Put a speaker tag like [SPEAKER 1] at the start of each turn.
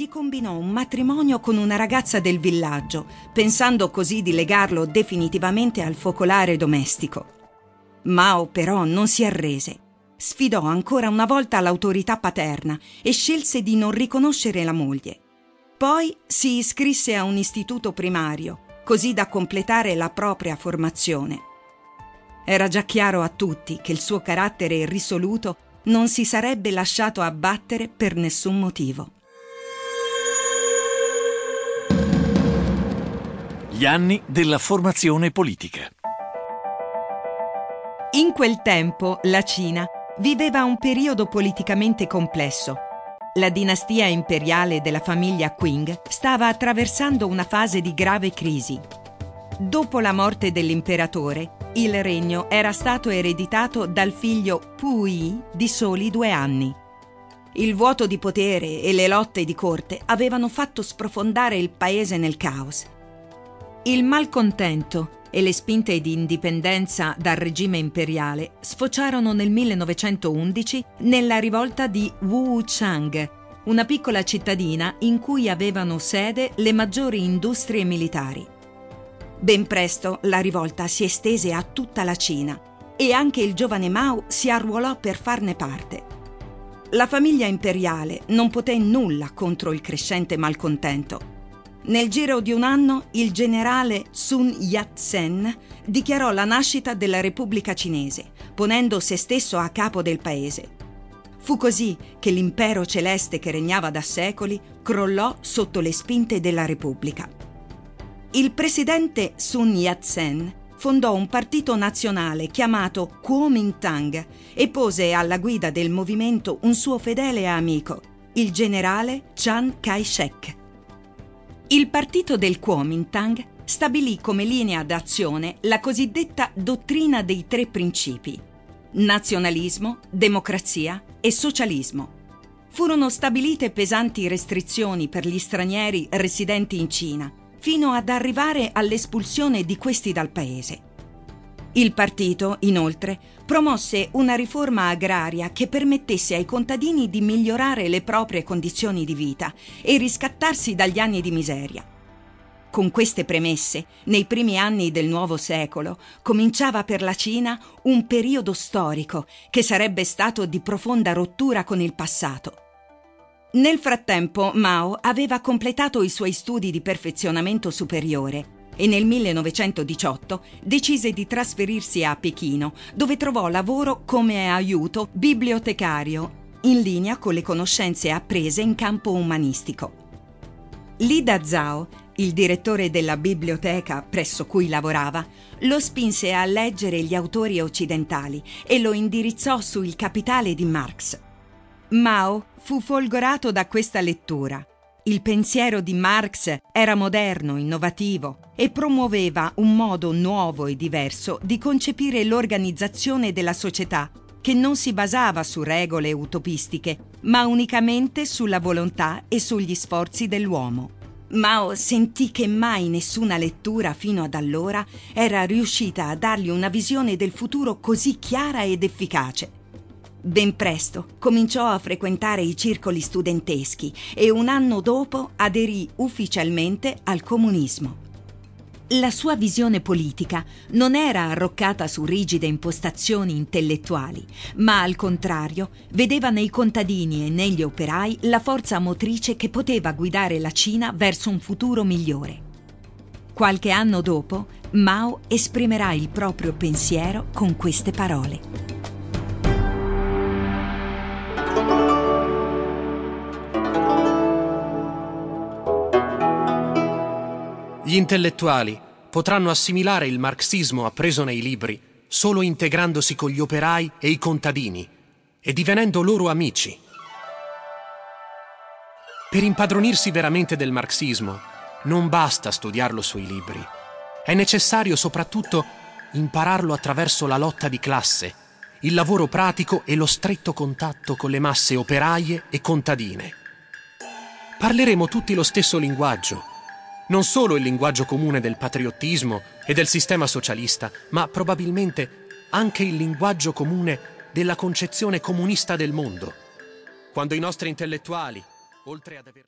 [SPEAKER 1] gli combinò un matrimonio con una ragazza del villaggio, pensando così di legarlo definitivamente al focolare domestico. Mao però non si arrese. Sfidò ancora una volta l'autorità paterna e scelse di non riconoscere la moglie. Poi si iscrisse a un istituto primario, così da completare la propria formazione. Era già chiaro a tutti che il suo carattere risoluto non si sarebbe lasciato abbattere per nessun motivo.
[SPEAKER 2] Gli anni della formazione politica.
[SPEAKER 1] In quel tempo la Cina viveva un periodo politicamente complesso. La dinastia imperiale della famiglia Qing stava attraversando una fase di grave crisi. Dopo la morte dell'imperatore, il regno era stato ereditato dal figlio Puyi di soli due anni. Il vuoto di potere e le lotte di corte avevano fatto sprofondare il paese nel caos. Il malcontento e le spinte di indipendenza dal regime imperiale sfociarono nel 1911 nella rivolta di Wuchang, una piccola cittadina in cui avevano sede le maggiori industrie militari. Ben presto la rivolta si estese a tutta la Cina e anche il giovane Mao si arruolò per farne parte. La famiglia imperiale non poté nulla contro il crescente malcontento. Nel giro di un anno il generale Sun Yat-sen dichiarò la nascita della Repubblica Cinese, ponendo se stesso a capo del paese. Fu così che l'impero celeste che regnava da secoli crollò sotto le spinte della Repubblica. Il presidente Sun Yat-sen fondò un partito nazionale chiamato Kuomintang e pose alla guida del movimento un suo fedele amico, il generale Chiang Kai-shek. Il partito del Kuomintang stabilì come linea d'azione la cosiddetta dottrina dei tre principi: nazionalismo, democrazia e socialismo. Furono stabilite pesanti restrizioni per gli stranieri residenti in Cina fino ad arrivare all'espulsione di questi dal paese. Il partito, inoltre, promosse una riforma agraria che permettesse ai contadini di migliorare le proprie condizioni di vita e riscattarsi dagli anni di miseria. Con queste premesse, nei primi anni del nuovo secolo, cominciava per la Cina un periodo storico che sarebbe stato di profonda rottura con il passato. Nel frattempo Mao aveva completato i suoi studi di perfezionamento superiore e nel 1918 decise di trasferirsi a Pechino, dove trovò lavoro come aiuto bibliotecario, in linea con le conoscenze apprese in campo umanistico. Li Dazhao, il direttore della biblioteca presso cui lavorava, lo spinse a leggere gli autori occidentali e lo indirizzò sul capitale di Marx. Mao fu folgorato da questa lettura. Il pensiero di Marx era moderno, innovativo e promuoveva un modo nuovo e diverso di concepire l'organizzazione della società che non si basava su regole utopistiche, ma unicamente sulla volontà e sugli sforzi dell'uomo. Mao sentì che mai nessuna lettura fino ad allora era riuscita a dargli una visione del futuro così chiara ed efficace. Ben presto cominciò a frequentare i circoli studenteschi e un anno dopo aderì ufficialmente al comunismo. La sua visione politica non era arroccata su rigide impostazioni intellettuali, ma al contrario vedeva nei contadini e negli operai la forza motrice che poteva guidare la Cina verso un futuro migliore. Qualche anno dopo, Mao esprimerà il proprio pensiero con queste parole.
[SPEAKER 3] Gli intellettuali potranno assimilare il marxismo appreso nei libri solo integrandosi con gli operai e i contadini e divenendo loro amici. Per impadronirsi veramente del marxismo non basta studiarlo sui libri, è necessario soprattutto impararlo attraverso la lotta di classe, il lavoro pratico e lo stretto contatto con le masse operaie e contadine. Parleremo tutti lo stesso linguaggio non solo il linguaggio comune del patriottismo e del sistema socialista, ma probabilmente anche il linguaggio comune della concezione comunista del mondo. Quando i nostri intellettuali, oltre ad aver